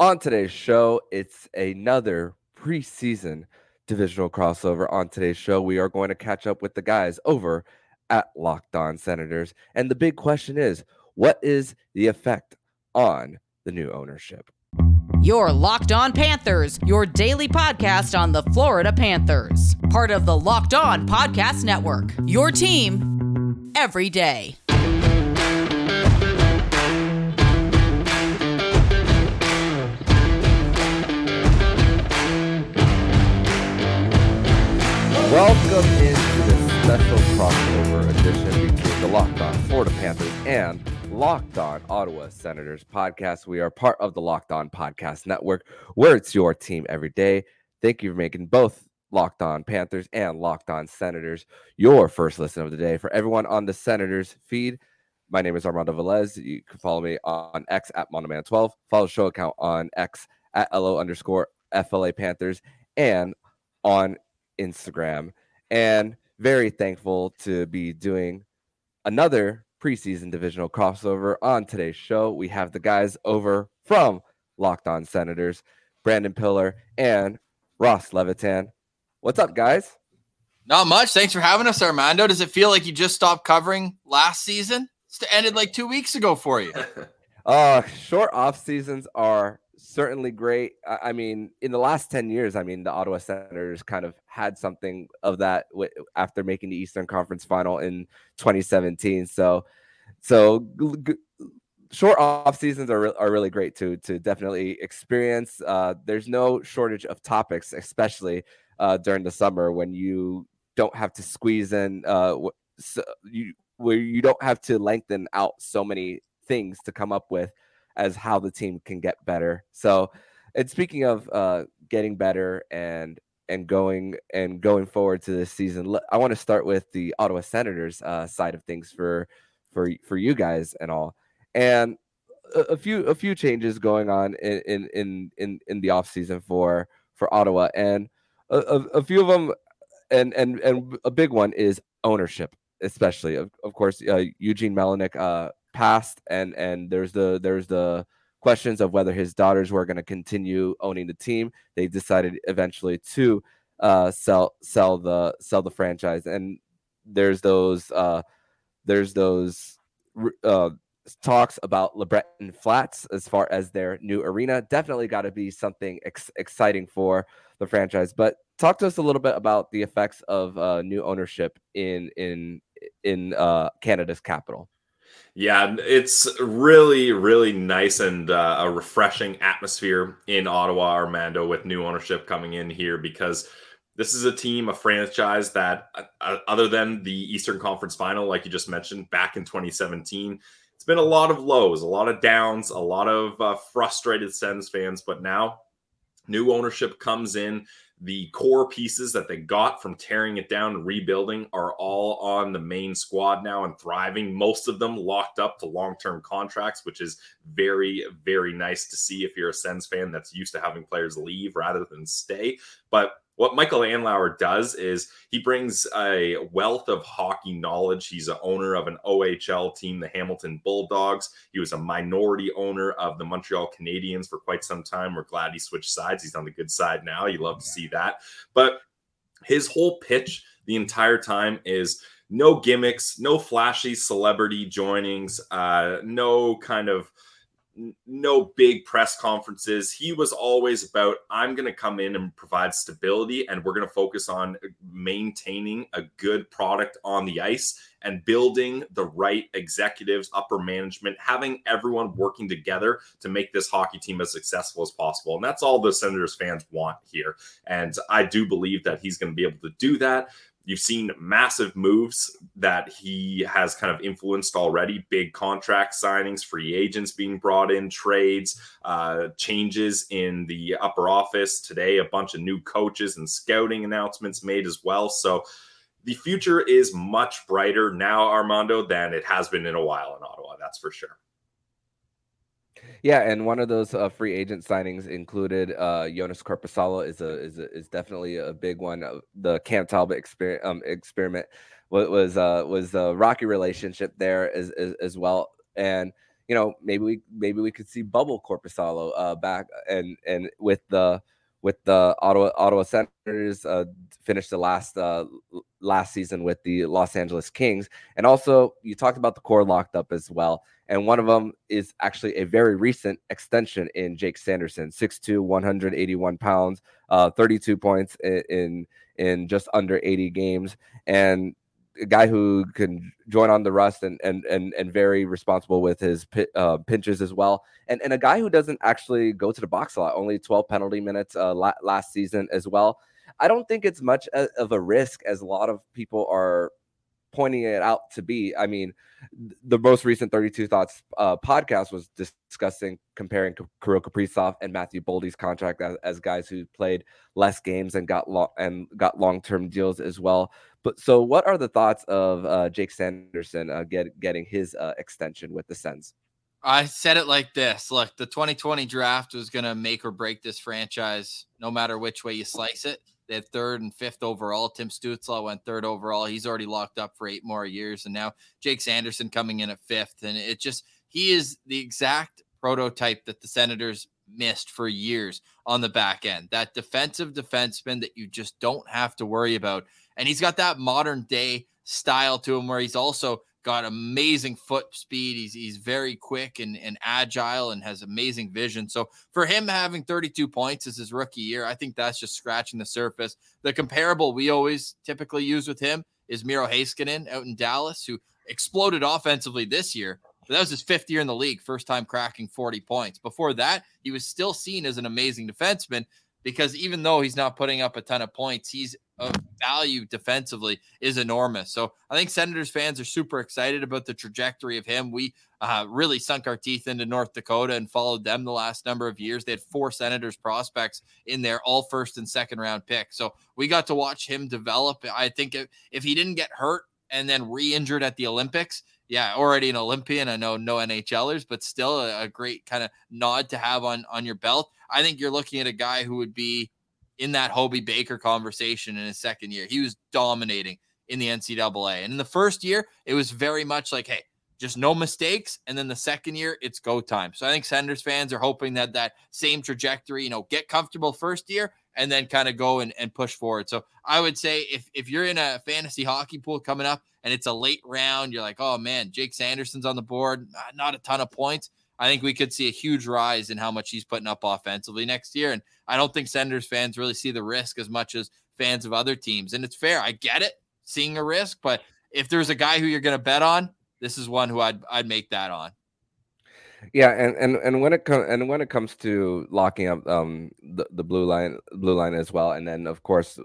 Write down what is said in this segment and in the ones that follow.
On today's show, it's another preseason divisional crossover. On today's show, we are going to catch up with the guys over at Locked On Senators. And the big question is what is the effect on the new ownership? Your Locked On Panthers, your daily podcast on the Florida Panthers. Part of the Locked On Podcast Network. Your team every day. Welcome into this special crossover edition between the Locked On Florida Panthers and Locked On Ottawa Senators podcast. We are part of the Locked On Podcast Network, where it's your team every day. Thank you for making both Locked On Panthers and Locked On Senators your first listen of the day. For everyone on the Senators feed, my name is Armando Velez. You can follow me on X at Mandoman12. Follow the show account on X at LO underscore FLA Panthers and on Instagram. And very thankful to be doing another preseason divisional crossover on today's show. We have the guys over from Locked On Senators, Brandon Piller and Ross Levitan. What's up, guys? Not much. Thanks for having us, Armando. Does it feel like you just stopped covering last season? It ended like two weeks ago for you. uh, short off seasons are certainly great. I mean, in the last 10 years, I mean, the Ottawa Senators kind of had something of that w- after making the Eastern Conference final in 2017. So, so g- short off seasons are, re- are really great to, to definitely experience. Uh, there's no shortage of topics, especially uh, during the summer when you don't have to squeeze in, uh, so you, where you don't have to lengthen out so many things to come up with as how the team can get better. So, and speaking of uh, getting better and and going and going forward to this season, I want to start with the Ottawa Senators uh, side of things for for for you guys and all, and a, a few a few changes going on in in in in, the off season for for Ottawa, and a, a, a few of them, and and and a big one is ownership, especially. Of, of course uh, Eugene Melnyk uh, passed and and there's the there's the questions of whether his daughters were going to continue owning the team they decided eventually to uh, sell sell the sell the franchise and there's those uh, there's those uh, talks about LeBreton Flats as far as their new arena. Definitely got to be something ex- exciting for the franchise. But talk to us a little bit about the effects of uh, new ownership in in in uh, Canada's capital. Yeah, it's really, really nice and uh, a refreshing atmosphere in Ottawa, Armando, with new ownership coming in here because this is a team, a franchise that, uh, uh other than the Eastern Conference final, like you just mentioned, back in 2017, it's been a lot of lows, a lot of downs, a lot of uh, frustrated Sens fans. But now, new ownership comes in the core pieces that they got from tearing it down and rebuilding are all on the main squad now and thriving. Most of them locked up to long term contracts, which is very, very nice to see if you're a Sens fan that's used to having players leave rather than stay. But what Michael Andlauer does is he brings a wealth of hockey knowledge. He's an owner of an OHL team, the Hamilton Bulldogs. He was a minority owner of the Montreal Canadiens for quite some time. We're glad he switched sides. He's on the good side now. You love to see that. But his whole pitch the entire time is no gimmicks, no flashy celebrity joinings, uh, no kind of no big press conferences. He was always about, I'm going to come in and provide stability, and we're going to focus on uh, maintaining a good product on the ice and building the right executives, upper management, having everyone working together to make this hockey team as successful as possible. And that's all the Senators fans want here. And I do believe that he's going to be able to do that. You've seen massive moves that he has kind of influenced already big contract signings, free agents being brought in, trades, uh, changes in the upper office. Today, a bunch of new coaches and scouting announcements made as well. So the future is much brighter now, Armando, than it has been in a while in Ottawa. That's for sure. Yeah, and one of those uh, free agent signings included uh, Joonas Korpisalo is a is a, is definitely a big one. The Cam Talbot exper- um, experiment was was, uh, was a rocky relationship there as, as, as well, and you know, maybe we maybe we could see Bubble Korpisalo uh, back and and with the with the Ottawa Ottawa Senators uh, finished the last uh, last season with the Los Angeles Kings, and also you talked about the core locked up as well. And one of them is actually a very recent extension in Jake Sanderson, 6'2", 181 pounds, uh, 32 points in, in in just under 80 games, and a guy who can join on the rust and and and and very responsible with his uh, pinches as well, and and a guy who doesn't actually go to the box a lot, only 12 penalty minutes uh, la- last season as well. I don't think it's much of a risk as a lot of people are pointing it out to be. I mean, the most recent 32 Thoughts uh, podcast was discussing comparing Kirill Kaprizov and Matthew Boldy's contract as, as, guys who played less games and got long and got long term deals as well. But so, what are the thoughts of uh, Jake Sanderson uh, get, getting his uh, extension with the Sens? I said it like this: Look, the 2020 draft was going to make or break this franchise, no matter which way you slice it. They had third and fifth overall. Tim Stützle went third overall. He's already locked up for eight more years. And now Jake Sanderson coming in at fifth. And it just, he is the exact prototype that the Senators missed for years on the back end. That defensive defenseman that you just don't have to worry about. And he's got that modern day style to him where he's also got amazing foot speed. He's he's very quick and, and agile and has amazing vision. So for him having 32 points as his rookie year, I think that's just scratching the surface. The comparable we always typically use with him is Miro Heiskanen out in Dallas, who exploded offensively this year. That was his fifth year in the league, first time cracking 40 points. Before that, he was still seen as an amazing defenseman because even though he's not putting up a ton of points, he's of value defensively is enormous. So I think Senators fans are super excited about the trajectory of him. We uh, really sunk our teeth into North Dakota and followed them the last number of years. They had four Senators prospects in there, all first and second round picks. So we got to watch him develop. I think if, if he didn't get hurt and then re-injured at the Olympics, yeah, already an Olympian. I know no NHLers, but still a, a great kind of nod to have on on your belt. I think you're looking at a guy who would be in that Hobey Baker conversation in his second year. He was dominating in the NCAA. And in the first year, it was very much like, hey, just no mistakes. And then the second year, it's go time. So I think Senators fans are hoping that that same trajectory, you know, get comfortable first year and then kind of go and, and push forward. So I would say if, if you're in a fantasy hockey pool coming up and it's a late round, you're like, oh man, Jake Sanderson's on the board, not a ton of points. I think we could see a huge rise in how much he's putting up offensively next year. And I don't think Senators fans really see the risk as much as fans of other teams. And it's fair. I get it, seeing a risk, but if there's a guy who you're going to bet on, this is one who I'd I'd make that on. Yeah, and and and when it comes and when it comes to locking up um the, the blue line blue line as well, and then of course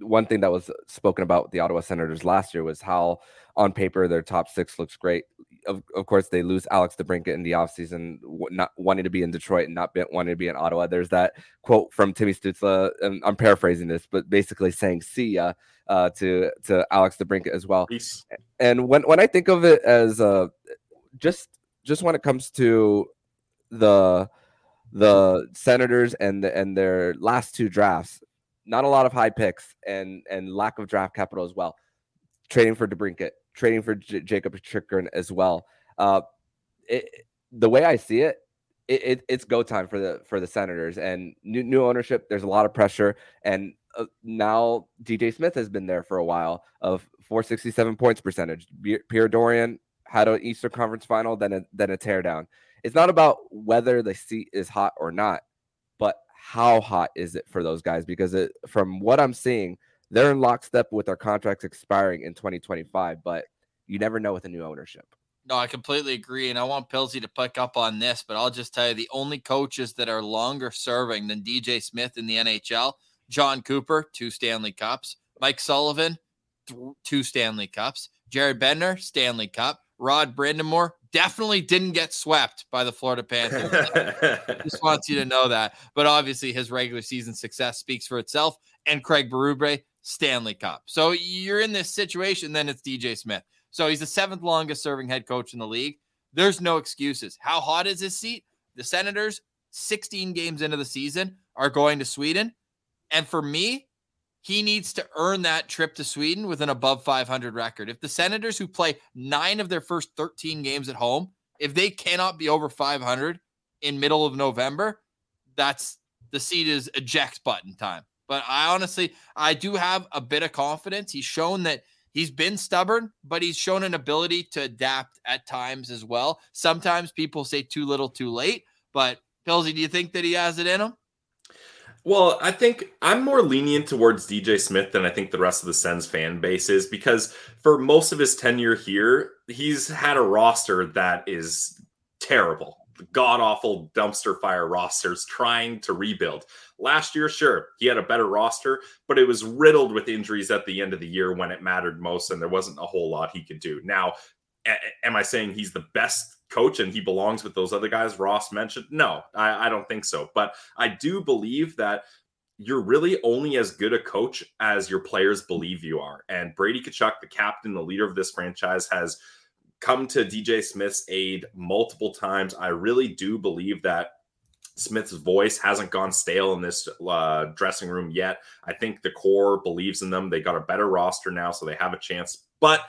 one thing that was spoken about the Ottawa Senators last year was how on paper their top six looks great of, of course, they lose Alex DeBrincat in the offseason, not wanting to be in Detroit and not be, wanting to be in Ottawa. There's that quote from Timmy Stützle, and I'm paraphrasing this, but basically saying "see ya" uh, to to Alex DeBrincat as well. Peace. And when when I think of it as uh, just just when it comes to the the Senators and the, and their last two drafts, not a lot of high picks and and lack of draft capital as well. Trading for DeBrincat, trading for J- Jakob Chychrun as well. Uh, it, the way I see it, it, it, it's go time for the for the Senators and new, new ownership. There's a lot of pressure, and uh, now DJ Smith has been there for a while of 467 points percentage. Pierre Dorion had an Eastern Conference final, than a then a teardown. It's not about whether the seat is hot or not, but how hot is it for those guys? Because it, from what I'm seeing, they're in lockstep with their contracts expiring in 2025, but you never know with a new ownership. No, I completely agree. And I want Pilsy to pick up on this, but I'll just tell you the only coaches that are longer serving than DJ Smith in the NHL Jon Cooper, two Stanley Cups, Mike Sullivan, th- two Stanley Cups, Jared Bednar, Stanley Cup, Rod Brind'Amour definitely didn't get swept by the Florida Panthers. just wants you to know that. But obviously, his regular season success speaks for itself. And Craig Berube, Stanley Cup. So you're in this situation, then it's DJ Smith. So he's the seventh longest serving head coach in the league. There's no excuses. How hot is his seat? The Senators, 16 games into the season, are going to Sweden. And for me, he needs to earn that trip to Sweden with an above 500 record. If the Senators, who play nine of their first 13 games at home, If they cannot be over 500 in middle of November, that's the seat is eject button time. But I honestly, I do have a bit of confidence. He's shown that he's been stubborn, but he's shown an ability to adapt at times as well. Sometimes people say too little, too late. But Pilsy, do you think that he has it in him? Well, I think I'm more lenient towards DJ Smith than I think the rest of the Sens fan base is because for most of his tenure here, he's had a roster that is terrible god awful dumpster fire rosters trying to rebuild. Last year, sure, he had a better roster, but it was riddled with injuries at the end of the year when it mattered most, and there wasn't a whole lot he could do. Now, am I saying he's the best coach and he belongs with those other guys Ross mentioned? No, I, I don't think so. But I do believe that you're really only as good a coach as your players believe you are. And Brady Tkachuk, the captain, the leader of this franchise, has come to DJ Smith's aid multiple times. I really do believe that Smith's voice hasn't gone stale in this uh, dressing room yet. I think the core believes in them. They got a better roster now, so they have a chance. But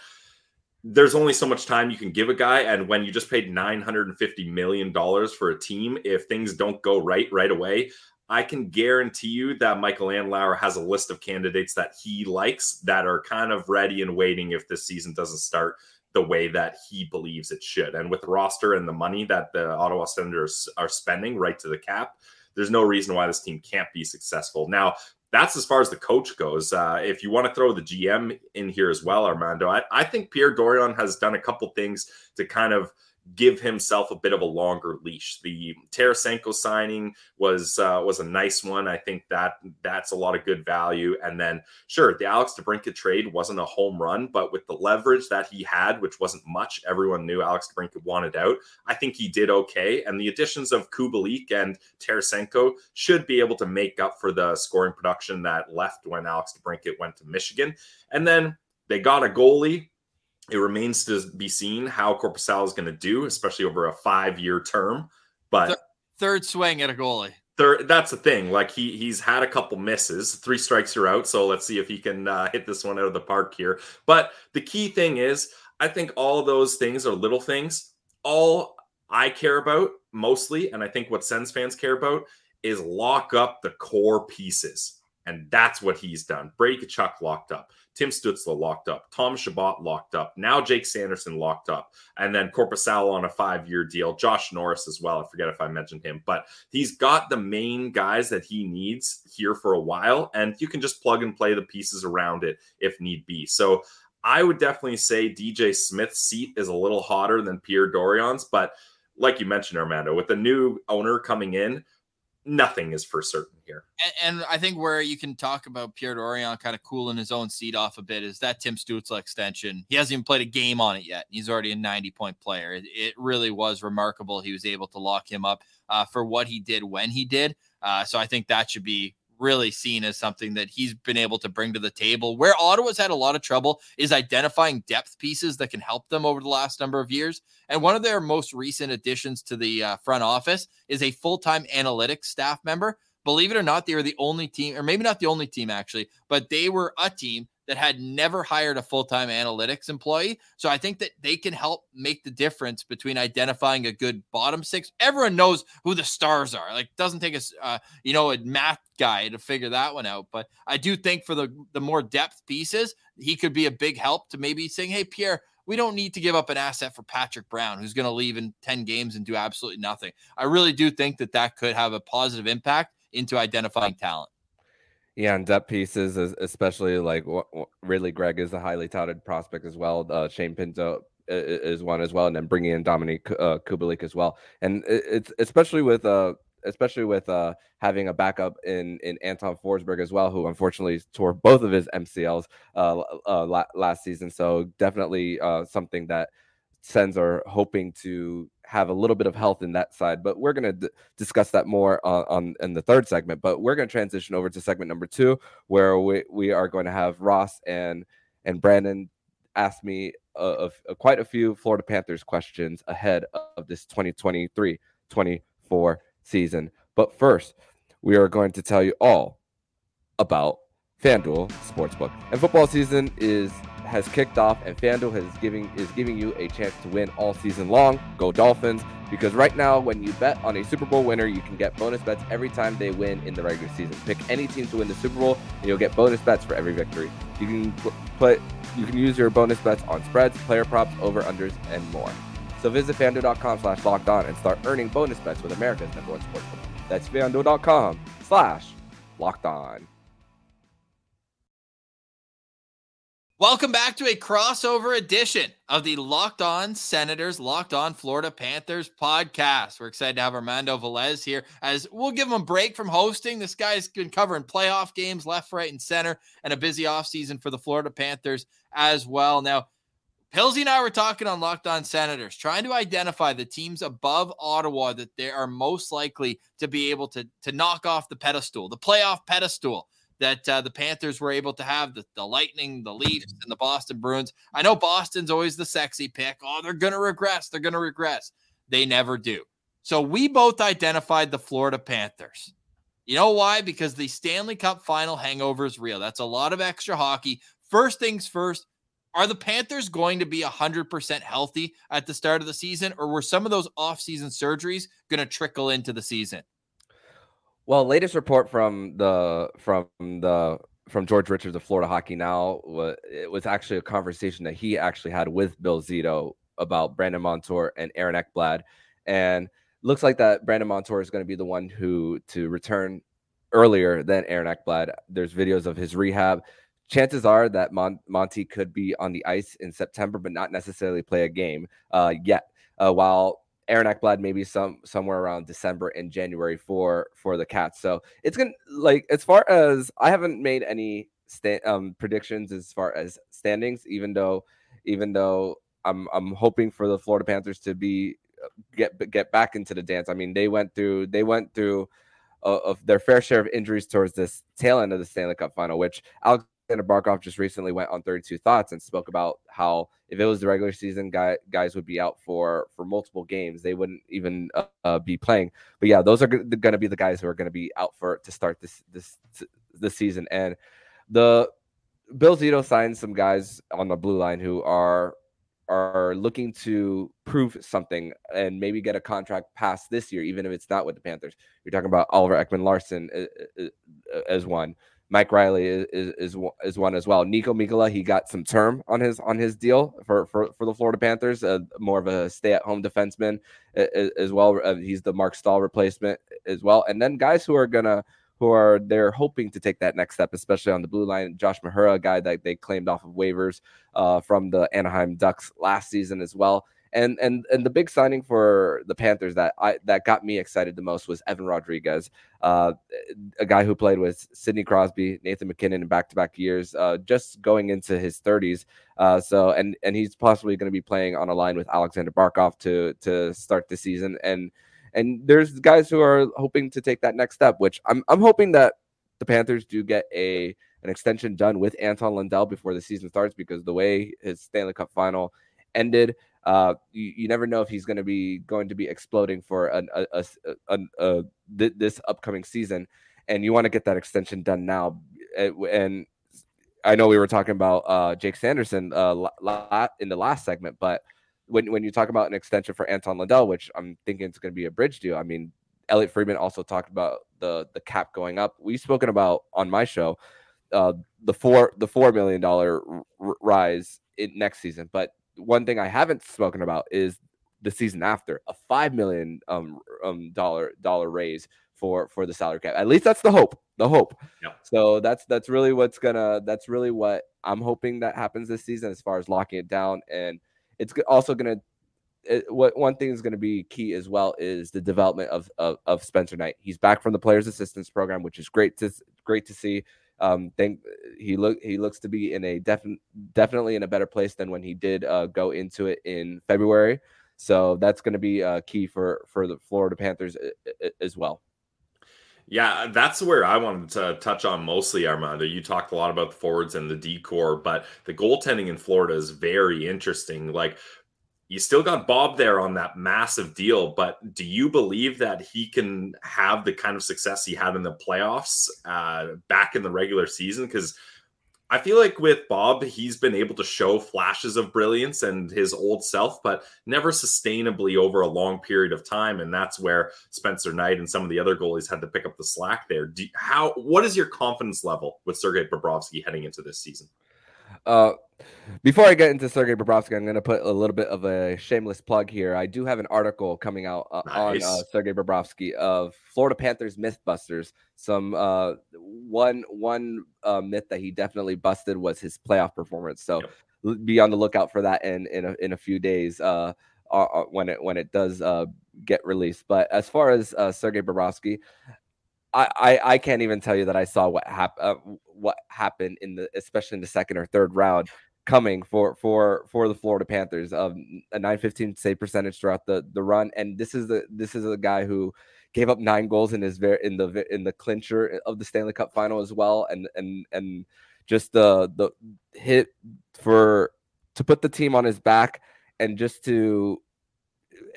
there's only so much time you can give a guy. And when you just paid $950 million for a team, if things don't go right right away, I can guarantee you that Michael Andlauer has a list of candidates that he likes that are kind of ready and waiting if this season doesn't start the way that he believes it should. And with the roster and the money that the Ottawa Senators are spending right to the cap, there's no reason why this team can't be successful. Now, that's as far as the coach goes. Uh, if you want to throw the GM in here as well, Armando, I, I think Pierre Dorion has done a couple things to kind of – give himself a bit of a longer leash. The Tarasenko signing was uh, was a nice one. I think that that's a lot of good value. And then, sure, the Alex DeBrincat trade wasn't a home run, but with the leverage that he had, which wasn't much, everyone knew Alex DeBrincat wanted out. I think he did okay. And the additions of Kubalik and Tarasenko should be able to make up for the scoring production that left when Alex DeBrincat went to Michigan. And then they got a goalie it remains to be seen how Korpisalo is going to do, especially over a five year term. But third swing at a goalie. Third, that's the thing. Like he he's had a couple misses, three strikes are out. So let's see if he can uh, hit this one out of the park here. But the key thing is, I think all those things are little things. All I care about mostly, and I think what Sens fans care about, is lock up the core pieces. And that's what he's done. Brady Tkachuk locked up. Tim Stützle locked up. Tom Chabot locked up. Now Jake Sanderson locked up. And then Korpisalo on a five-year deal. Josh Norris as well. I forget if I mentioned him. But he's got the main guys that he needs here for a while. And you can just plug and play the pieces around it if need be. So I would definitely say DJ Smith's seat is a little hotter than Pierre Dorion's. But like you mentioned, Armando, with the new owner coming in, nothing is for certain here. And, and, I think where you can talk about Pierre Dorion kind of cooling his own seat off a bit is that Tim Stützle extension. He hasn't even played a game on it yet. He's already a 90 point player. It, it really was remarkable. He was able to lock him up uh, for what he did when he did. Uh, so I think that should be really seen as something that he's been able to bring to the table. Where Ottawa's had a lot of trouble is identifying depth pieces that can help them over the last number of years. And one of their most recent additions to the uh, front office is a full time analytics staff member. Believe it or not, they were the only team, or maybe not the only team actually, but they were a team that had never hired a full-time analytics employee. So I think that they can help make the difference between identifying a good bottom six. Everyone knows who the stars are. Like doesn't take a uh, you know a math guy to figure that one out. But I do think for the the more depth pieces, he could be a big help to maybe saying, "Hey Pierre, we don't need to give up an asset for Patrick Brown, who's going to leave in 10 games and do absolutely nothing. I really do think that that could have a positive impact into identifying talent. Yeah, and depth pieces, especially like Ridly Greig is a highly touted prospect as well. Uh, Shane Pinto is one as well, and then bringing in Dominik uh, Kubalik as well. And it's especially with uh, especially with uh, having a backup in in Anton Forsberg as well, who unfortunately tore both of his MCLs uh, uh, last season. So definitely uh, something that Sens are hoping to have a little bit of health in that side. But we're going to d- discuss that more on, on, in the third segment. But we're going to transition over to segment number two, where we, we are going to have Ross and and Brandon ask me uh, of uh, quite a few Florida Panthers questions ahead of this 2023 24 season. But first, we are going to tell you all about FanDuel Sportsbook. And football season is has kicked off, and FanDuel has giving is giving you a chance to win all season long. Go Dolphins! Because right now, when you bet on a Super Bowl winner, you can get bonus bets every time they win in the regular season. Pick any team to win the Super Bowl, and you'll get bonus bets for every victory. You can put you can use your bonus bets on spreads, player props, over unders, and more. So visit fanduel.com slash locked on and start earning bonus bets with America's number one sportsbook. That's fanduel.com slash locked on. Welcome back to a crossover edition of the Locked On Senators, Locked On Florida Panthers podcast. We're excited to have Armando Velez here as we'll give him a break from hosting. This guy's been covering playoff games left, right, and center, and a busy offseason for the Florida Panthers as well. Now, Pilsy and I were talking on Locked On Senators, trying to identify the teams above Ottawa that they are most likely to be able to, to knock off the pedestal, the playoff pedestal that uh, the Panthers were able to have the, the Lightning, the Leafs, and the Boston Bruins. I know Boston's always the sexy pick. Oh, they're going to regress. They're going to regress. They never do. So we both identified the Florida Panthers. You know why? Because the Stanley Cup final hangover is real. That's a lot of extra hockey. First things first, are the Panthers going to be 100% healthy at the start of the season, or were some of those offseason surgeries going to trickle into the season? Well, latest report from the from the from George Richards of Florida Hockey Now it was actually a conversation that he actually had with Bill Zito about Brandon Montour and Aaron Ekblad, and looks like that Brandon Montour is going to be the one who to return earlier than Aaron Ekblad. There's videos of his rehab. Chances are that Mon- Monty could be on the ice in September, but not necessarily play a game uh, yet. Uh, while Aaron Ekblad maybe some somewhere around December and January for for the Cats. So it's gonna like as far as I haven't made any sta- um, predictions as far as standings, even though even though I'm I'm hoping for the Florida Panthers to be uh, get get back into the dance. I mean they went through they went through uh, of their fair share of injuries towards this tail end of the Stanley Cup final, which Alex Barkov just recently went on 32 Thoughts and spoke about how if it was the regular season, guy, guys would be out for for multiple games. They wouldn't even uh, uh be playing. But yeah, those are going to be the guys who are going to be out for to start this this this season. And the Bill Zito signed some guys on the blue line who are are looking to prove something and maybe get a contract past this year, even if it's not with the Panthers. You're talking about Oliver Ekman-Larsson uh, uh, as one. Mike Reilly is, is is one as well. Niko Mikkola, he got some term on his on his deal for for, for the Florida Panthers, uh, more of a stay at home defenseman as, as well. Uh, he's the Marc Staal replacement as well. And then guys who are gonna who are they're hoping to take that next step, especially on the blue line. Josh Mahura, a guy that they claimed off of waivers uh, from the Anaheim Ducks last season as well. And and and the big signing for the Panthers that I that got me excited the most was Evan Rodrigues, uh, a guy who played with Sidney Crosby, Nathan MacKinnon in back to back years, uh, just going into his 30s. Uh, so and and he's possibly going to be playing on a line with Aleksander Barkov to to start the season. And and there's guys who are hoping to take that next step, which I'm I'm hoping that the Panthers do get a an extension done with Anton Lundell before the season starts because the way his Stanley Cup final ended, uh, you, you never know if he's going to be going to be exploding for an, a, a, a, a th- this upcoming season, and you want to get that extension done now. And I know we were talking about uh, Jake Sanderson uh, in the last segment, but when when you talk about an extension for Anton Lundell, which I'm thinking it's going to be a bridge deal, I mean, Elliotte Friedman also talked about the the cap going up. We've spoken about on my show uh, the four the four million dollar r- rise in next season, but one thing I haven't spoken about is the season after a five million um, um dollar dollar raise for for the salary cap. At least that's the hope. The hope. Yeah. So that's that's really what's gonna that's really what I'm hoping that happens this season as far as locking it down. And it's also gonna it, what one thing is going to be key as well is the development of, of, of Spencer Knight. He's back from the players assistance program, which is great to great to see. Um, think he look he looks to be in a definite definitely in a better place than when he did uh, go into it in February. So that's going to be uh, key for for the Florida Panthers as well. Yeah, that's where I wanted to touch on mostly, Armando. You talked a lot about the forwards and the decor, but the goaltending in Florida is very interesting. Like you still got Bob there on that massive deal, but do you believe that he can have the kind of success he had in the playoffs uh, back in the regular season? Because I feel like with Bob, he's been able to show flashes of brilliance and his old self, but never sustainably over a long period of time. And that's where Spencer Knight and some of the other goalies had to pick up the slack there. Do, how? What is your confidence level with Sergei Bobrovsky heading into this season? Uh, before I get into Sergei Bobrovsky, I'm going to put a little bit of a shameless plug here. I do have an article coming out uh, nice. on uh, Sergei Bobrovsky of Florida Panthers MythBusters. Some uh, one one uh, myth that he definitely busted was his playoff performance. So yep. be on the lookout for that in in a, in a few days uh, uh, uh when it when it does uh, get released. But as far as uh, Sergei Bobrovsky, I, I, can't even tell you that I saw what happened uh, what happened in the especially in the second or third round coming for for for the Florida Panthers. Um, a 915 save percentage throughout the the run, and this is the this is a guy who gave up nine goals in his very in the in the clincher of the Stanley Cup final as well, and and and just the the hit for to put the team on his back and just to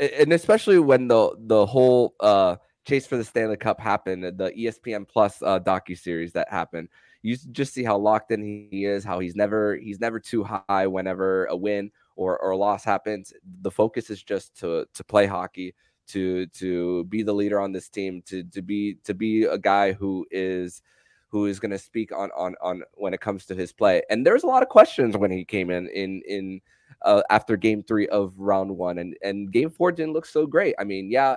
and especially when the the whole uh chase for the Stanley Cup happened, the ESPN Plus uh, docu series that happened you just see how locked in he is, how he's never he's never too high whenever a win or, or a loss happens. The focus is just to to play hockey, to to be the leader on this team, to to be to be a guy who is who is going to speak on on on when it comes to his play. And there's a lot of questions when he came in in in uh, after game three of round one, and and game four didn't look so great. I mean, yeah,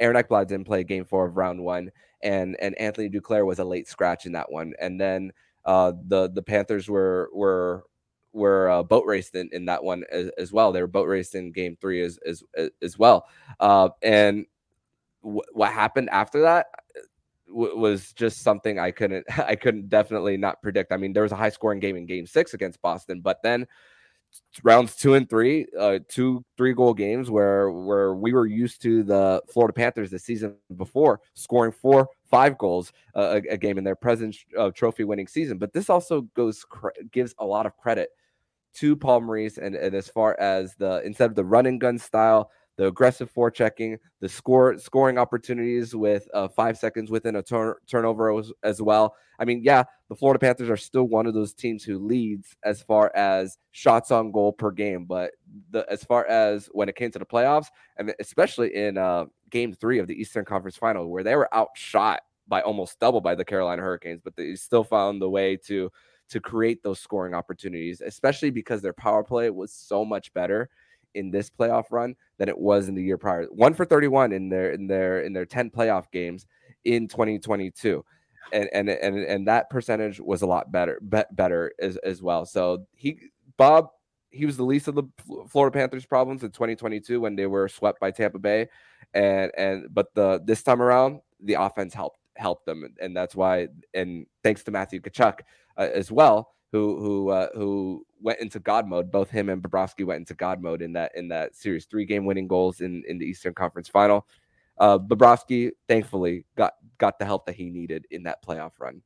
Aaron Ekblad didn't play game four of round one, and and Anthony Duclair was a late scratch in that one. And then uh, the the Panthers were were were uh, boat raced in, in that one as, as, well. They were boat raced in game three as as as well. Uh, and w- what happened after that w- was just something I couldn't I couldn't definitely not predict. I mean, there was a high scoring game in game six against Boston, but then rounds two and three, uh, two three goal games where where we were used to the Florida Panthers the season before scoring four five goals uh, a, a, game in their present uh, trophy winning season. But this also goes gives a lot of credit to Paul Maurice and, and as far as the instead of the run and gun style, the aggressive forechecking, the score scoring opportunities with uh, five seconds within a turn, turnover as, as, well. I mean, yeah, the Florida Panthers are still one of those teams who leads as far as shots on goal per game, but the as far as when it came to the playoffs, and especially in uh, Game Three of the Eastern Conference Final, where they were outshot by almost double by the Carolina Hurricanes, but they still found the way to to create those scoring opportunities, especially because their power play was so much better in this playoff run than it was in the year prior. One for 31 in their in their in their 10 playoff games in 2022. And and and and that percentage was a lot better be, better as as well. So he Bob he was the least of the Florida Panthers problems in 2022 when they were swept by Tampa Bay and and but the this time around the offense helped helped them and that's why and thanks to Matthew Tkachuk uh, as well who who uh, who went into God mode. Both him and Bobrovsky went into God mode in that in that series. Three game winning goals in in the Eastern Conference Final. Uh, Bobrovsky thankfully got got the help that he needed in that playoff run.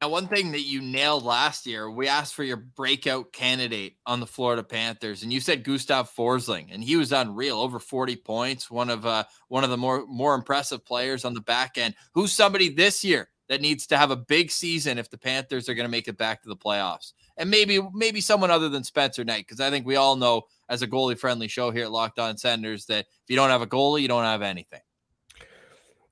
Now, one thing that you nailed last year, we asked for your breakout candidate on the Florida Panthers, and you said Gustav Forsling, and he was unreal, over 40 points, one of uh, one of the more more impressive players on the back end. Who's somebody this year that needs to have a big season if the Panthers are going to make it back to the playoffs. And maybe maybe someone other than Spencer Knight, because I think we all know as a goalie friendly show here at Locked On Senators that if you don't have a goalie, you don't have anything.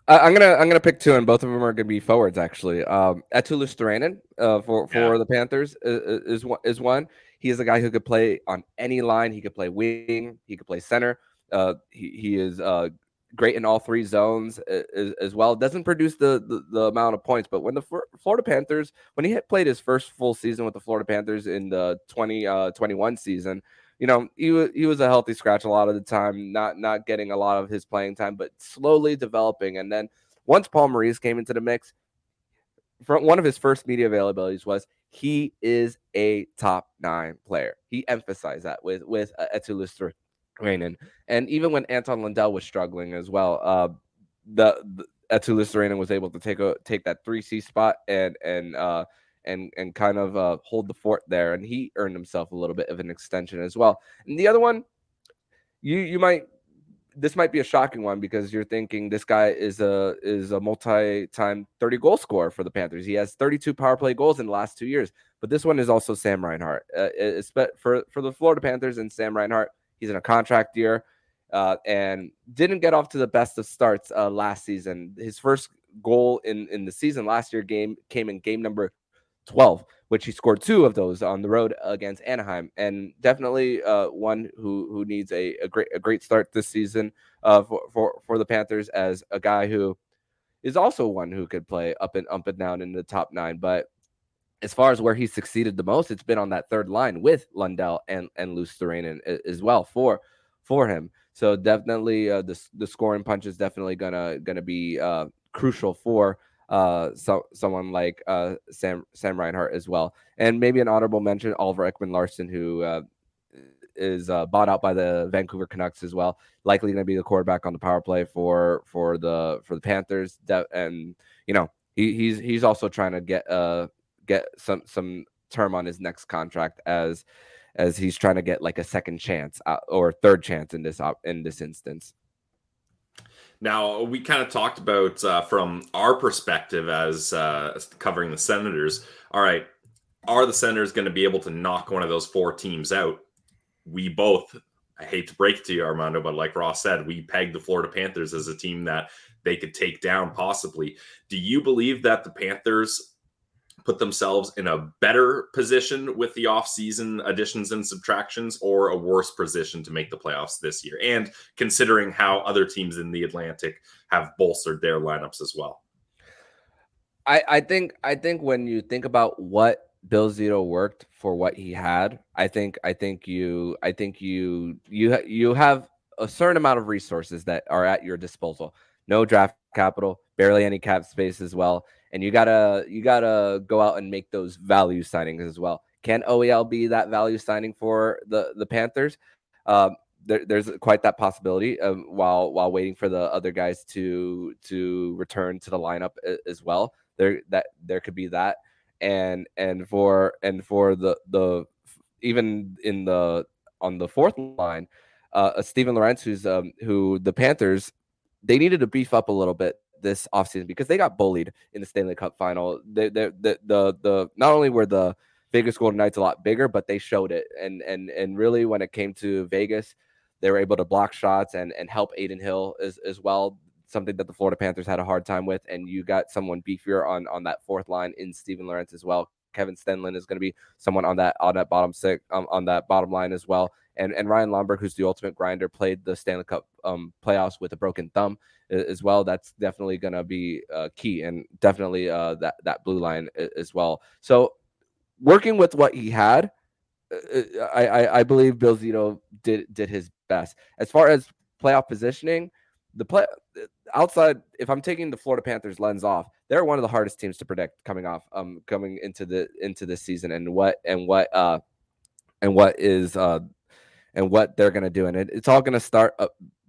I'm gonna I'm gonna pick two, and both of them are gonna be forwards. Actually, um, Luostarinen uh, for for yeah. the Panthers is, is is one. He is a guy who could play on any line. He could play wing. He could play center. Uh, he he is uh, great in all three zones as, as well. Doesn't produce the, the, the amount of points, but when the Florida Panthers, when he had played his first full season with the Florida Panthers in the 2021 uh, season, you know, he was he was a healthy scratch a lot of the time, not not getting a lot of his playing time, but slowly developing. And then once Paul Maurice came into the mix, one of his first media availabilities was he is a top nine player. He emphasized that with with uh, Eetu And even when Anton Lundell was struggling as well, uh, the, the Eetu was able to take a take that three C spot and and uh, and and kind of uh, hold the fort there, and he earned himself a little bit of an extension as well. And the other one, you you might this might be a shocking one because you're thinking this guy is a is a multi-time 30 goal scorer for the Panthers. He has 32 power play goals in the last two years. But this one is also Sam Reinhart. Uh, for for the Florida Panthers and Sam Reinhart. He's in a contract year uh, and didn't get off to the best of starts uh, last season. His first goal in in the season last year game came in game number 12, which he scored two of those on the road against Anaheim, and definitely uh, one who who needs a, a great a great start this season uh, for, for for the Panthers as a guy who is also one who could play up and up and down in the top nine. But as far as where he succeeded the most, it's been on that third line with Lundell and and Luostarinen as well for for him. So definitely uh, the the scoring punch is definitely gonna gonna be uh, crucial for uh so someone like uh Sam Sam Reinhart as well. And maybe an honorable mention Oliver Ekman-Larsson who uh, is uh, bought out by the Vancouver Canucks as well. Likely going to be the quarterback on the power play for for the for the Panthers. and you know he, he's he's also trying to get uh get some some term on his next contract as as he's trying to get like a second chance uh, or third chance in this in this instance. Now, we kind of talked about uh, from our perspective as uh, covering the Senators. All right, are the Senators going to be able to knock one of those four teams out? We both, I hate to break it to you, Armando, but like Ross said, we pegged the Florida Panthers as a team that they could take down possibly. Do you believe that the Panthers put themselves in a better position with the offseason additions and subtractions or a worse position to make the playoffs this year? And considering how other teams in the Atlantic have bolstered their lineups as well. I, I think I think when you think about what Bill Zito worked for what he had, I think I think you I think you you you have a certain amount of resources that are at your disposal. No draft capital, barely any cap space as well and you gotta you gotta go out and make those value signings as well. Can OEL be that value signing for the the Panthers? Um, there, there's quite that possibility um, while while waiting for the other guys to to return to the lineup as well. There that there could be that, and and for and for the the even in the on the fourth line, uh, Steven Lorentz, who's um, who the Panthers they needed to beef up a little bit this offseason because they got bullied in the Stanley Cup final. They, they, the, the, the, not only were the Vegas Golden Knights a lot bigger, but they showed it. And, and, and really, when it came to Vegas, they were able to block shots and, and help Adin Hill as, as well. Something that the Florida Panthers had a hard time with. And you got someone beefier on, on that fourth line in Steven Lorentz as well. Kevin Stenlund is going to be someone on that on that bottom six um, on that bottom line as well. And and Ryan Lomberg, who's the ultimate grinder, played the Stanley Cup um, playoffs with a broken thumb as well. That's definitely going to be uh, key, and definitely uh, that that blue line as well. So working with what he had, uh, uh, I, I, I believe Bill Zito did did his best as far as playoff positioning. The play outside, if I'm taking the Florida Panthers lens off, they're one of the hardest teams to predict coming off, um, coming into the into this season, and what and what uh, and what is uh, and what they're going to do, and it, it's all going to start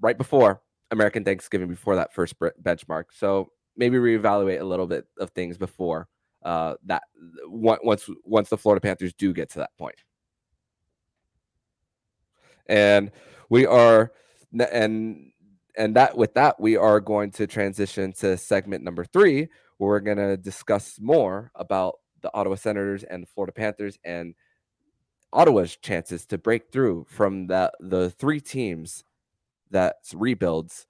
right before American Thanksgiving before that first benchmark. So maybe reevaluate a little bit of things before uh, that once once the Florida Panthers do get to that point. And we are and and that with that we are going to transition to segment number three, where we're going to discuss more about the Ottawa Senators and the Florida Panthers and Ottawa's chances to break through from the the three teams that rebuilds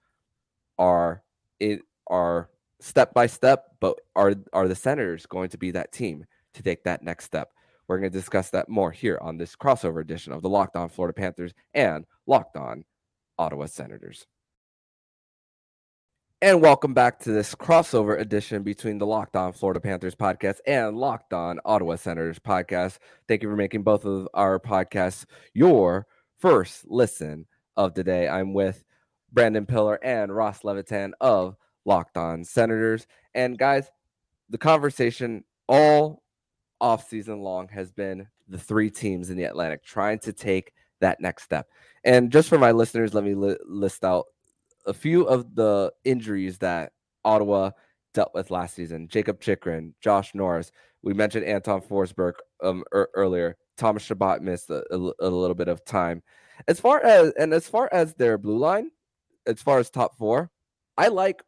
are it are step by step, but are are the Senators going to be that team to take that next step? We're going to discuss that more here on this crossover edition of the Locked On Florida Panthers and Locked On Ottawa Senators. And welcome back to this crossover edition between the Locked On Florida Panthers podcast and Locked On Ottawa Senators podcast. Thank you for making both of our podcasts your first listen of the day. I'm with Brandon Piller and Ross Levitan of Locked On Senators. And guys, the conversation all off season long has been the three teams in the Atlantic trying to take that next step. And just for my listeners, let me li- list out a few of the injuries that Ottawa dealt with last season. Jakob Chychrun, Josh Norris. We mentioned Anton Forsberg um, er- earlier. Thomas Chabot missed a, a, a little bit of time. As far as and as far as their blue line, as far as top four, I like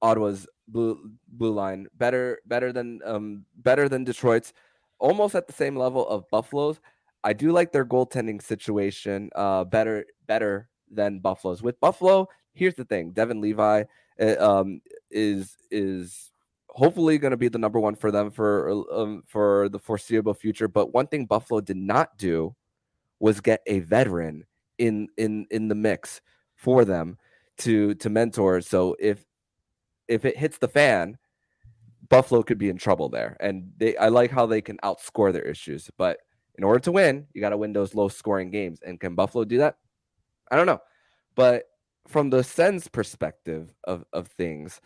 Ottawa's blue blue line better better than um better than Detroit's, almost at the same level of Buffalo's. I do like their goaltending situation uh better better than Buffalo's. With Buffalo, here's the thing: Devon Levi uh, um is is hopefully going to be the number one for them for um, for the foreseeable future. But one thing Buffalo did not do was get a veteran in in in the mix for them to to mentor. So if if it hits the fan, Buffalo could be in trouble there. And they I like how they can outscore their issues, but in order to win, you got to win those low scoring games. And can Buffalo do that? I don't know. But from the Sens perspective of of things,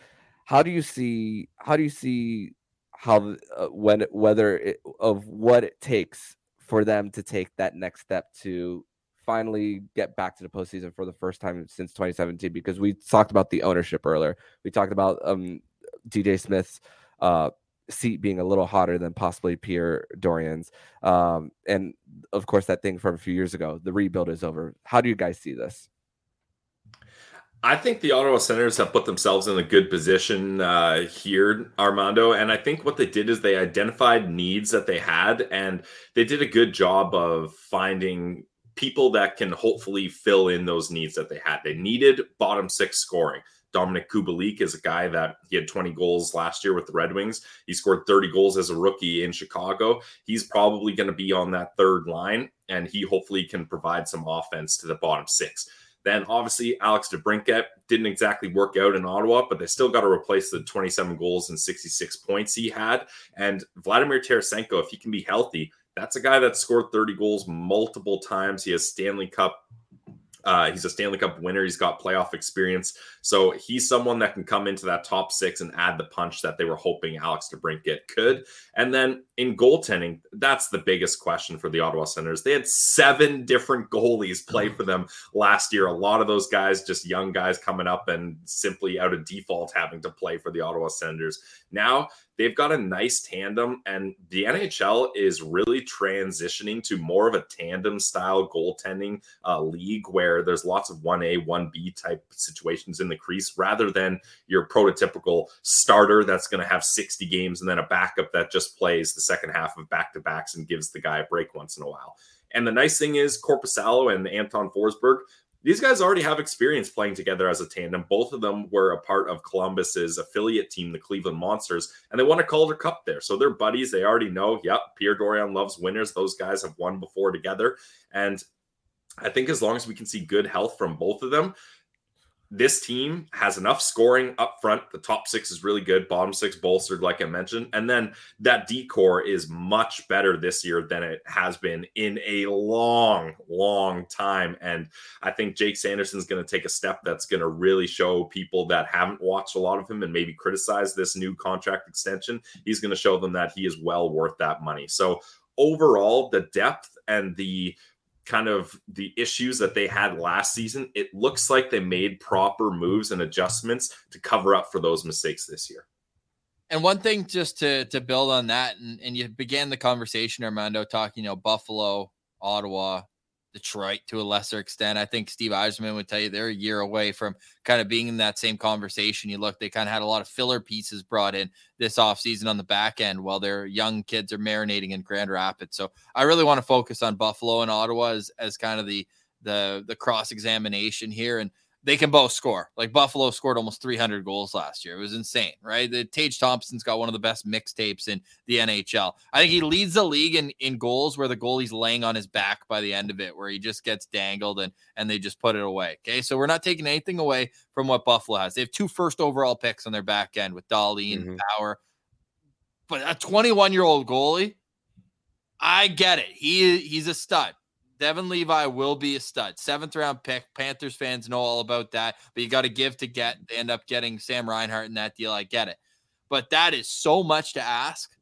how do you see how do you see how uh, when whether it, of what it takes for them to take that next step to finally get back to the postseason for the first time since 2017 because we talked about the ownership earlier. We talked about um, DJ Smith's uh, seat being a little hotter than possibly Pierre Dorion's. Um, and of course, that thing from a few years ago, the rebuild is over. How do you guys see this? I think the Ottawa Senators have put themselves in a good position uh, here, Armando. And I think what they did is they identified needs that they had, and they did a good job of finding people that can hopefully fill in those needs that they had. They needed bottom six scoring. Dominik Kubalik is a guy that he had 20 goals last year with the Red Wings. He scored 30 goals as a rookie in Chicago. He's probably going to be on that third line, and he hopefully can provide some offense to the bottom six. Then obviously Alex DeBrincat didn't exactly work out in Ottawa, but they still got to replace the 27 goals and 66 points he had. And Vladimir Tarasenko, if he can be healthy, that's a guy that scored 30 goals multiple times. He has Stanley Cup uh, he's a Stanley Cup winner. He's got playoff experience. So he's someone that can come into that top six and add the punch that they were hoping Alex DeBrincat could. And then in goaltending, that's the biggest question for the Ottawa Senators. They had seven different goalies play for them last year. A lot of those guys, just young guys coming up and simply out of default having to play for the Ottawa Senators. Now they've got a nice tandem, and the NHL is really transitioning to more of a tandem style goaltending uh, league where there's lots of 1A, 1B type situations in the crease rather than your prototypical starter that's going to have 60 games and then a backup that just plays the second half of back to backs and gives the guy a break once in a while. And the nice thing is, Korpisalo and Anton Forsberg, these guys already have experience playing together as a tandem. Both of them were a part of Columbus's affiliate team, the Cleveland Monsters, and they won a Calder Cup there. So they're buddies. They already know, yep, Pierre Dorion loves winners. Those guys have won before together. And I think as long as we can see good health from both of them, this team has enough scoring up front. The top six is really good, bottom six bolstered, like I mentioned. And then that D-corps is much better this year than it has been in a long, long time. And I think Jake Sanderson's going to take a step that's going to really show people that haven't watched a lot of him and maybe criticize this new contract extension. He's going to show them that he is well worth that money. So overall, the depth and the kind of the issues that they had last season, it looks like they made proper moves and adjustments to cover up for those mistakes this year. And one thing just to to build on that, and, and you began the conversation, Armando, talking, you know, Buffalo, Ottawa, Detroit to a lesser extent. I think Steve Yzerman would tell you they're a year away from kind of being in that same conversation. You look, they kind of had a lot of filler pieces brought in this offseason on the back end while their young kids are marinating in Grand Rapids. So I really want to focus on Buffalo and Ottawa as, as kind of the the the cross examination here. And they can both score. Like Buffalo scored almost 300 goals last year. It was insane, right? The Tage Thompson's got one of the best mixtapes in the NHL. I think he leads the league in, in goals where the goalie's laying on his back by the end of it, where he just gets dangled and and they just put it away. Okay, so we're not taking anything away from what Buffalo has. They have two first overall picks on their back end with Dahlin and mm-hmm. Power, but a 21 year old goalie, I get it. He he's a stud. Devon Levi will be a stud. Seventh round pick. Panthers fans know all about that, but you got to give to get. They end up getting Sam Reinhart in that deal. I get it. But that is so much to ask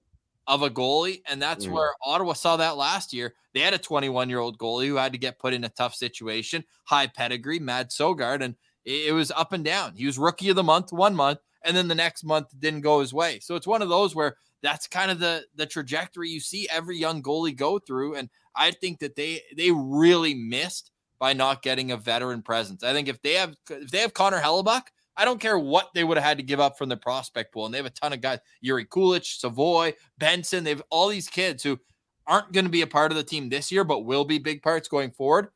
of a goalie. And that's mm. where Ottawa saw that last year. They had a 21 year old goalie who had to get put in a tough situation, high pedigree, Mads Sogaard. And it was up and down. He was rookie of the month one month, and then the next month didn't go his way. So it's one of those where that's kind of the the trajectory you see every young goalie go through. And I think that they they really missed by not getting a veteran presence. I think if they have if they have Connor Hellebuyck, I don't care what they would have had to give up from the prospect pool. And they have a ton of guys, Jiri Kulich, Savoie, Benson. They have all these kids who aren't going to be a part of the team this year, but will be big parts going forward.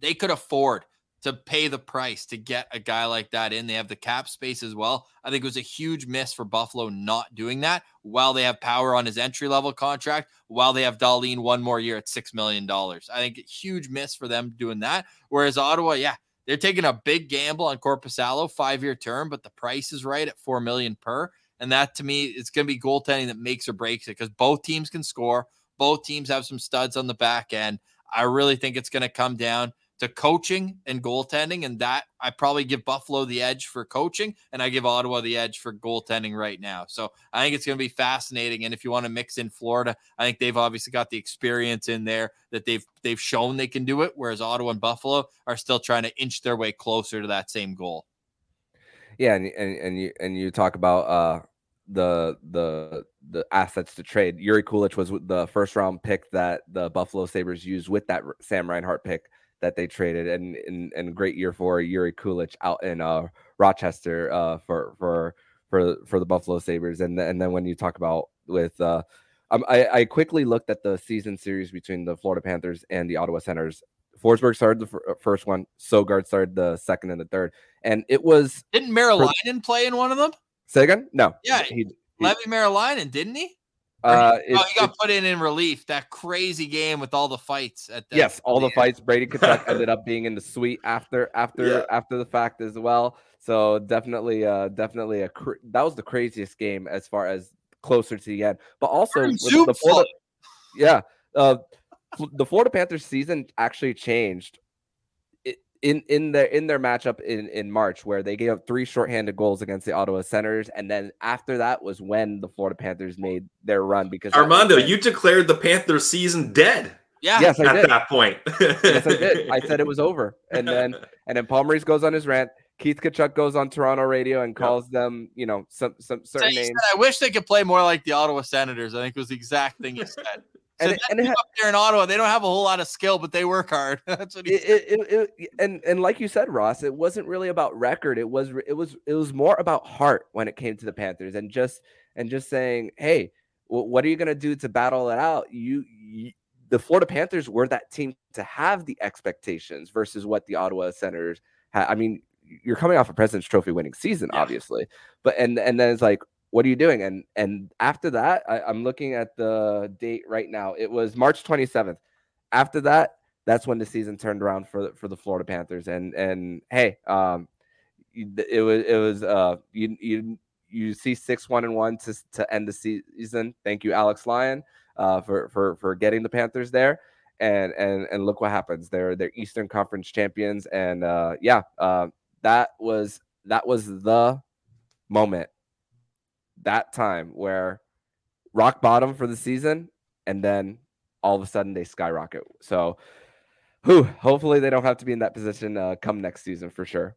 They could afford to pay the price to get a guy like that in. They have the cap space as well. I think it was a huge miss for Buffalo not doing that while they have Power on his entry level contract, while they have Dahlin one more year at $6 million. I think huge miss for them doing that. Whereas Ottawa, yeah, they're taking a big gamble on Korpisalo, five year term, but the price is right at 4 million per. And that to me, it's going to be goaltending that makes or breaks it because both teams can score. Both teams have some studs on the back end. I really think it's going to come down to coaching and goaltending. And that I probably give Buffalo the edge for coaching and I give Ottawa the edge for goaltending right now. So I think it's going to be fascinating. And if you want to mix in Florida, I think they've obviously got the experience in there that they've they've shown they can do it, whereas Ottawa and Buffalo are still trying to inch their way closer to that same goal. Yeah, and and, and you and you talk about uh the the the assets to trade. Jiri Kulich was the first round pick that the Buffalo Sabres used with that Sam Reinhart pick that they traded, and and, and great year for Jiri Kulich out in uh, Rochester uh, for for for for the Buffalo Sabres, and and then when you talk about with. Uh, um, I, I quickly looked at the season series between the Florida Panthers and the Ottawa Senators. Forsberg started the f- uh, first one. Sogaard started the second and the third. And it was didn't Meriläinen play in one of them? Say again? No. Yeah, he, he Leevi Meriläinen, didn't he? Uh, he, oh, he got it, put in in relief. That crazy game with all the fights. At the, yes, all the, the fights. Brady Tkachuk ended up being in the suite after after yeah. after the fact as well. So definitely, uh, definitely a cr- that was the craziest game as far as closer to the end. But also the Florida, yeah, uh, the Florida Panthers season actually changed in in their in their matchup in in March where they gave up three shorthanded goals against the Ottawa Senators, and then after that was when the Florida Panthers made their run because Armando, you declared the Panthers season dead. Yeah, yes, I at did. that point. yes, I did. I said it was over, and then and then Paul Maurice goes on his rant. Keith Tkachuk goes on Toronto radio and calls yep. them, you know, some some certain so names. Said, I wish they could play more like the Ottawa Senators. I think was the exact thing he said. So and, and it, up there in Ottawa, they don't have a whole lot of skill, but they work hard. That's what he it, it, it, and and like you said, Ross, it wasn't really about record. It was it was it was more about heart when it came to the Panthers, and just and just saying, hey, what are you going to do to battle it out? You, you, the Florida Panthers were that team to have the expectations versus what the Ottawa Senators had. I mean, you're coming off a President's Trophy winning season, yeah. obviously, but and and then it's like, what are you doing? And and after that, I, am looking at the date right now. It was March 27th. After that, that's when the season turned around for the, for the Florida Panthers. And and hey, um, it was it was uh you you you see six one and one to to end the season. Thank you, Alex Lyon, uh, for for for getting the Panthers there. And and and look what happens. They're they're Eastern Conference champions. And uh, yeah, uh, that was that was the moment that time where rock bottom for the season and then all of a sudden they skyrocket. So whew, hopefully they don't have to be in that position uh, come next season for sure.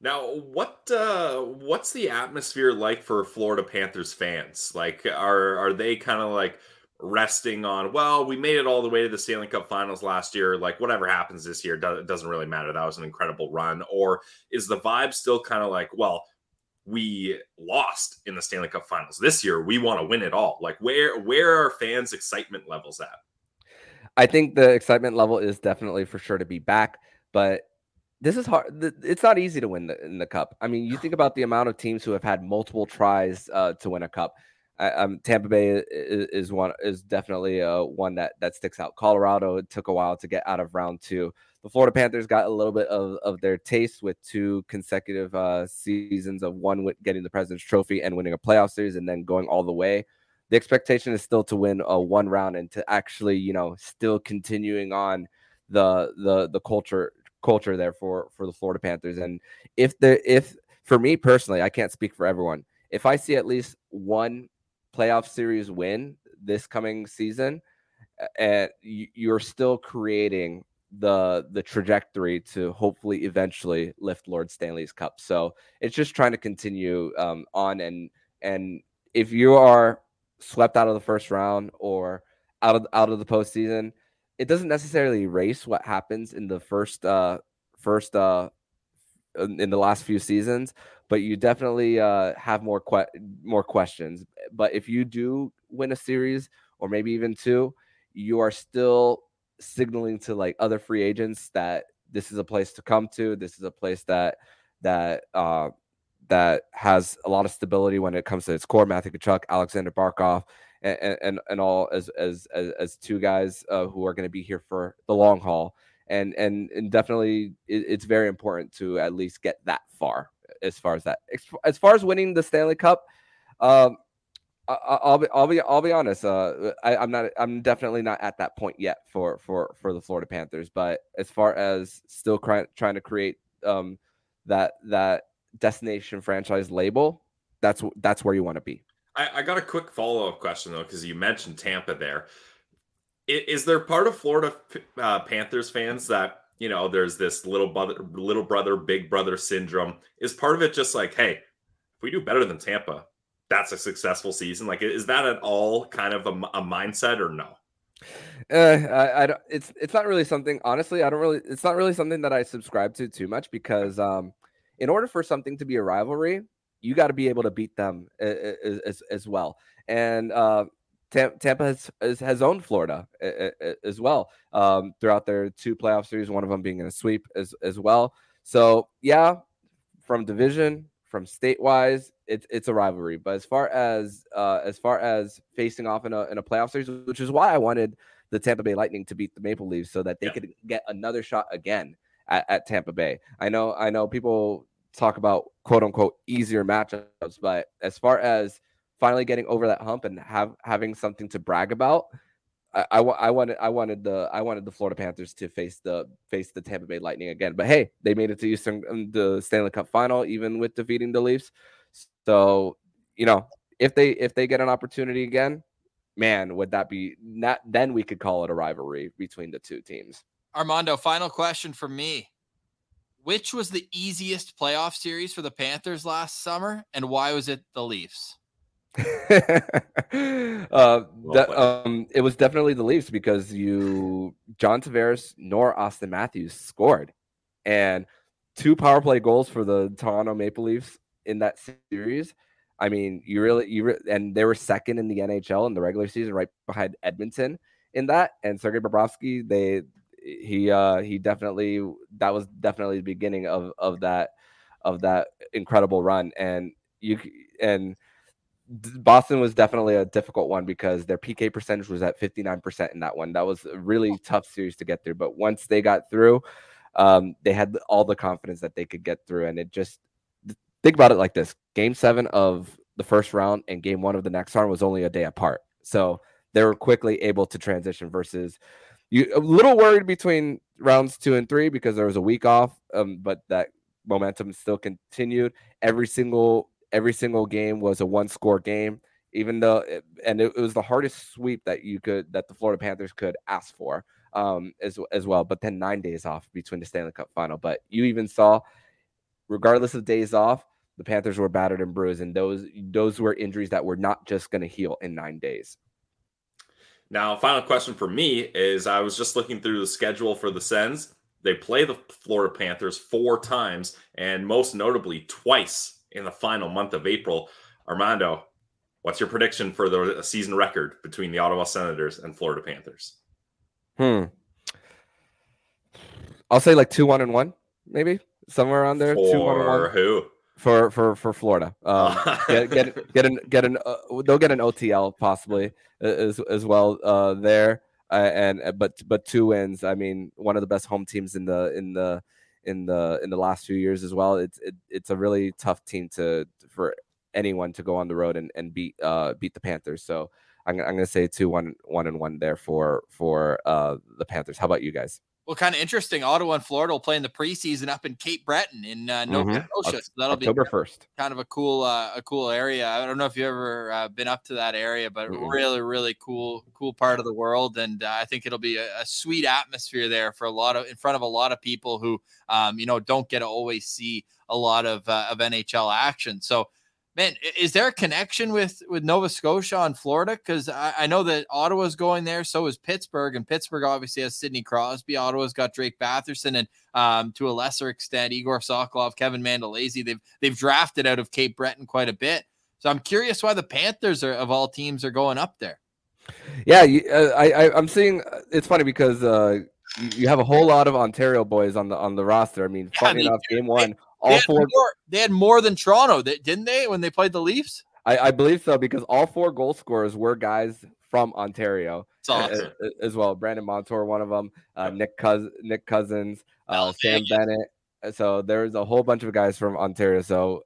Now, what uh, what's the atmosphere like for Florida Panthers fans? Like, are are they kind of like resting on? Well, we made it all the way to the Stanley Cup Finals last year. Like, whatever happens this year doesn't really matter. That was an incredible run. Or is the vibe still kind of like, well, we lost in the Stanley Cup Finals. This year, we want to win it all. Like, where where are fans' excitement levels at? I think the excitement level is definitely for sure to be back, but this is hard. It's not easy to win the, in the cup. I mean, you think about the amount of teams who have had multiple tries uh, to win a cup. Um, Tampa Bay is, is, one is definitely uh, one that that sticks out. Colorado it took a while to get out of round two the Florida Panthers got a little bit of, of their taste with two consecutive uh, seasons of one with getting the President's Trophy and winning a playoff series and then going all the way. The expectation is still to win a one round and to actually, you know, still continuing on the the the culture culture there for for the Florida Panthers. And if the if for me personally, I can't speak for everyone. If I see at least one playoff series win this coming season, and you're still creating the the trajectory to hopefully eventually lift Lord Stanley's cup. So it's just trying to continue um, on and and if you are swept out of the first round or out of out of the postseason, it doesn't necessarily erase what happens in the first uh first uh in the last few seasons, but you definitely uh have more que- more questions. But if you do win a series or maybe even two, you are still signaling to like other free agents that this is a place to come to. This is a place that that uh that has a lot of stability when it comes to its core. Matthew Tkachuk, Aleksander Barkov, and and, and all as as as, as two guys uh, who are going to be here for the long haul. And and and definitely, it, it's very important to at least get that far. As far as that, as far as winning the Stanley Cup, um, I, will be, I'll be, I'll be honest. Uh, I, am not, I'm definitely not at that point yet for, for, for the Florida Panthers. But as far as still trying, trying to create um, that, that destination franchise label, that's, that's where you want to be. I, I got a quick follow up question though, because you mentioned Tampa there. Is, there part of Florida uh, Panthers fans that you know there's this little brother, little brother, big brother syndrome? Is part of it just like, hey, if we do better than Tampa, that's a successful season? Like, is that at all kind of a, a mindset or no? Uh, I, I don't, it's it's not really something. Honestly, I don't really. It's not really something that I subscribe to too much because, um, in order for something to be a rivalry, you got to be able to beat them as, as, as well. And uh, Tampa has, has owned Florida as well um, throughout their two playoff series, one of them being in a sweep as, as well. So, yeah, from division, from state wise, it's it's a rivalry. But as far as uh, as far as facing off in a in a playoff series, which is why I wanted the Tampa Bay Lightning to beat the Maple Leafs so that they yeah. could get another shot again at, at Tampa Bay. I know I know people talk about quote unquote easier matchups, but as far as finally getting over that hump and have having something to brag about, I, I, I, wanted I wanted the I wanted the Florida Panthers to face the face the Tampa Bay Lightning again. But hey, they made it to the Stanley Cup final even with defeating the Leafs. So you know if they if they get an opportunity again, man, would that be not? Then we could call it a rivalry between the two teams. Armando, final question for me. Which was the easiest playoff series for the Panthers last summer, and why was it the Leafs? uh, that, um, it was definitely the Leafs because you John Tavares nor Auston Matthews scored, and two power play goals for the Toronto Maple Leafs in that series. I mean, you really you re- and they were second in the NHL in the regular season, right behind Edmonton in that. And Sergei Bobrovsky, they he uh he definitely that was definitely the beginning of of that of that incredible run and you and Boston was definitely a difficult one because their PK percentage was at 59% in that one. That was a really tough series to get through. But once they got through, um, they had all the confidence that they could get through. And it just think about it like this game seven of the first round and game one of the next round was only a day apart. So they were quickly able to transition versus you a little worried between rounds two and three because there was a week off, um, but that momentum still continued. Every single every single game was a one score game, even though it, and it, it, was the hardest sweep that you could that the Florida Panthers could ask for um, as as well. But then nine days off between the Stanley Cup final. But you even saw, regardless of days off, the Panthers were battered and bruised, and those those were injuries that were not just going to heal in nine days. Now, final question for me is I was just looking through the schedule for the Sens. They play the Florida Panthers four times, and most notably twice in the final month of April. Armando, what's your prediction for the season record between the Ottawa Senators and Florida Panthers? Hmm. I'll say like two one and one, maybe somewhere around there. For two one one. Who? For for for Florida. Um, get get get an get an uh, they'll get an OTL possibly as as well uh, there. Uh, and but but two wins. I mean, one of the best home teams in the in the in the in the last few years as well. It's it, it's a really tough team to for anyone to go on the road and, and beat uh beat the Panthers. So I'm, I'm gonna say two one one and one there for for uh the Panthers. How about you guys? Well, kind of interesting. Ottawa and Florida will play in the preseason up in Cape Breton in uh, Nova mm-hmm. Scotia. So that'll October be first. Kind of a cool, uh, a cool area. I don't know if you've ever uh, been up to that area, but mm-hmm. really, really cool, cool part of the world. And uh, I think it'll be a, a, sweet atmosphere there for a lot of in front of a lot of people who, um, you know, don't get to always see a lot of uh, of NHL action. So man, is there a connection with with Nova Scotia and Florida? Because I, I, know that Ottawa's going there, so is Pittsburgh, and Pittsburgh obviously has Sidney Crosby. Ottawa's got Drake Batherson, and um, to a lesser extent, Igor Sokolov, Kevin Mandolese. They've they've drafted out of Cape Breton quite a bit. So I'm curious why the Panthers are of all teams are going up there. Yeah, you, uh, I, I am seeing. Uh, it's funny because uh, you, you, have a whole lot of Ontario boys on the on the roster. I mean, funny enough, game one, all they four. More, they had more than Toronto, didn't they, when they played the Leafs? I, I believe so because all four goal scorers were guys from Ontario awesome. as, well. Brandon Montour, one of them. Uh, Nick Cous- Nick Cousins, uh, Sam Bennett. So there's a whole bunch of guys from Ontario. So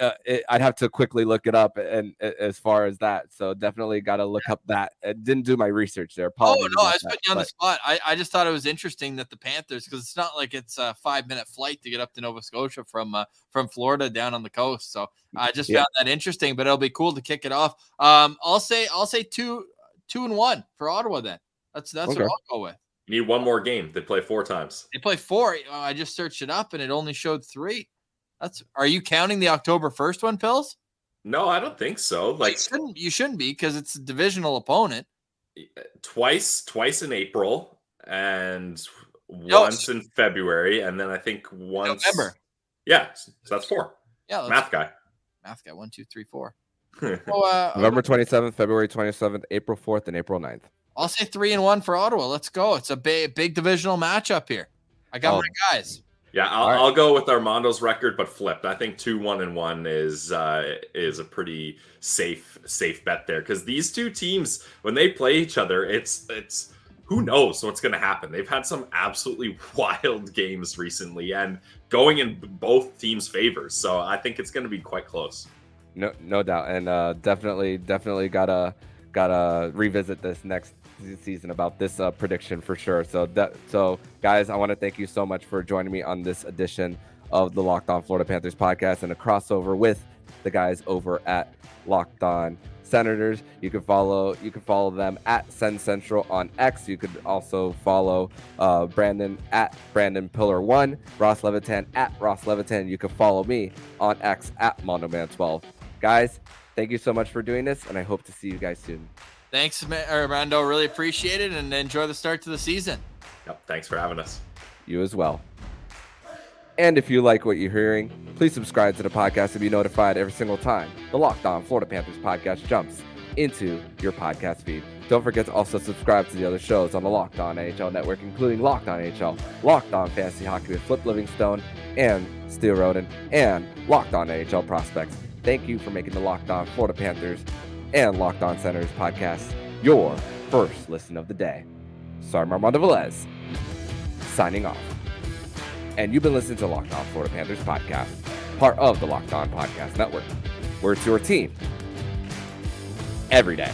uh, it, I'd have to quickly look it up and, and as far as that. So definitely got to look up that. I didn't do my research there. Apologies oh no, I was putting you on but... the spot. I, I just thought it was interesting that the Panthers, because it's not like it's a five minute flight to get up to Nova Scotia from uh, from Florida down on the coast. So I just yeah. found that interesting. But it'll be cool to kick it off. Um, I'll say I'll say two two and one for Ottawa. Then that's that's okay. what I'll go with. You need one more game. They play four times. They play four. I just searched it up and it only showed three. That's are you counting the October 1st one, Pills? No, I don't think so. Like you shouldn't, you shouldn't be because it's a divisional opponent. Twice, twice in April and no, once in February, and then I think once November. Yeah, so that's four. Yeah, math guy. Math guy. One, two, three, four. so, uh, November twenty seventh, February twenty seventh, April fourth, and April 9th. I'll say three and one for Ottawa. Let's go. It's a big, big divisional matchup here. I got oh. my guys. Yeah, I'll, right. I'll, go with Armando's record, but flipped. I think two one and one is uh, is a pretty safe safe bet there because these two teams when they play each other, it's it's who knows what's going to happen. They've had some absolutely wild games recently and going in both teams' favors, so I think it's going to be quite close. No, no doubt, and uh, definitely, definitely gotta gotta revisit this next season about this uh, prediction for sure. So that so guys, I want to thank you so much for joining me on this edition of the Locked On Florida Panthers podcast and a crossover with the guys over at Locked On Senators. You can follow you can follow them at Send Central on X. You could also follow uh, Brandon at Brandon Piller One, Ross Levitan at Ross Levitan. You can follow me on X at Mandoman12. Guys, thank you so much for doing this, and I hope to see you guys soon. Thanks, Armando. Really appreciate it and enjoy the start to the season. Yep. Thanks for having us. You as well. And if you like what you're hearing, please subscribe to the podcast to be notified every single time the Locked On Florida Panthers podcast jumps into your podcast feed. Don't forget to also subscribe to the other shows on the Locked On NHL network, including Locked On NHL, Locked On Fantasy Hockey with Flip Livingstone and Steel Roden, and Locked On NHL Prospects. Thank you for making the Locked On Florida Panthers and Locked On Senators podcast your first listen of the day. Sorry, Armando Velez, signing off. And you've been listening to Locked On Florida Panthers podcast, part of the Locked On Podcast Network, where it's your team every day.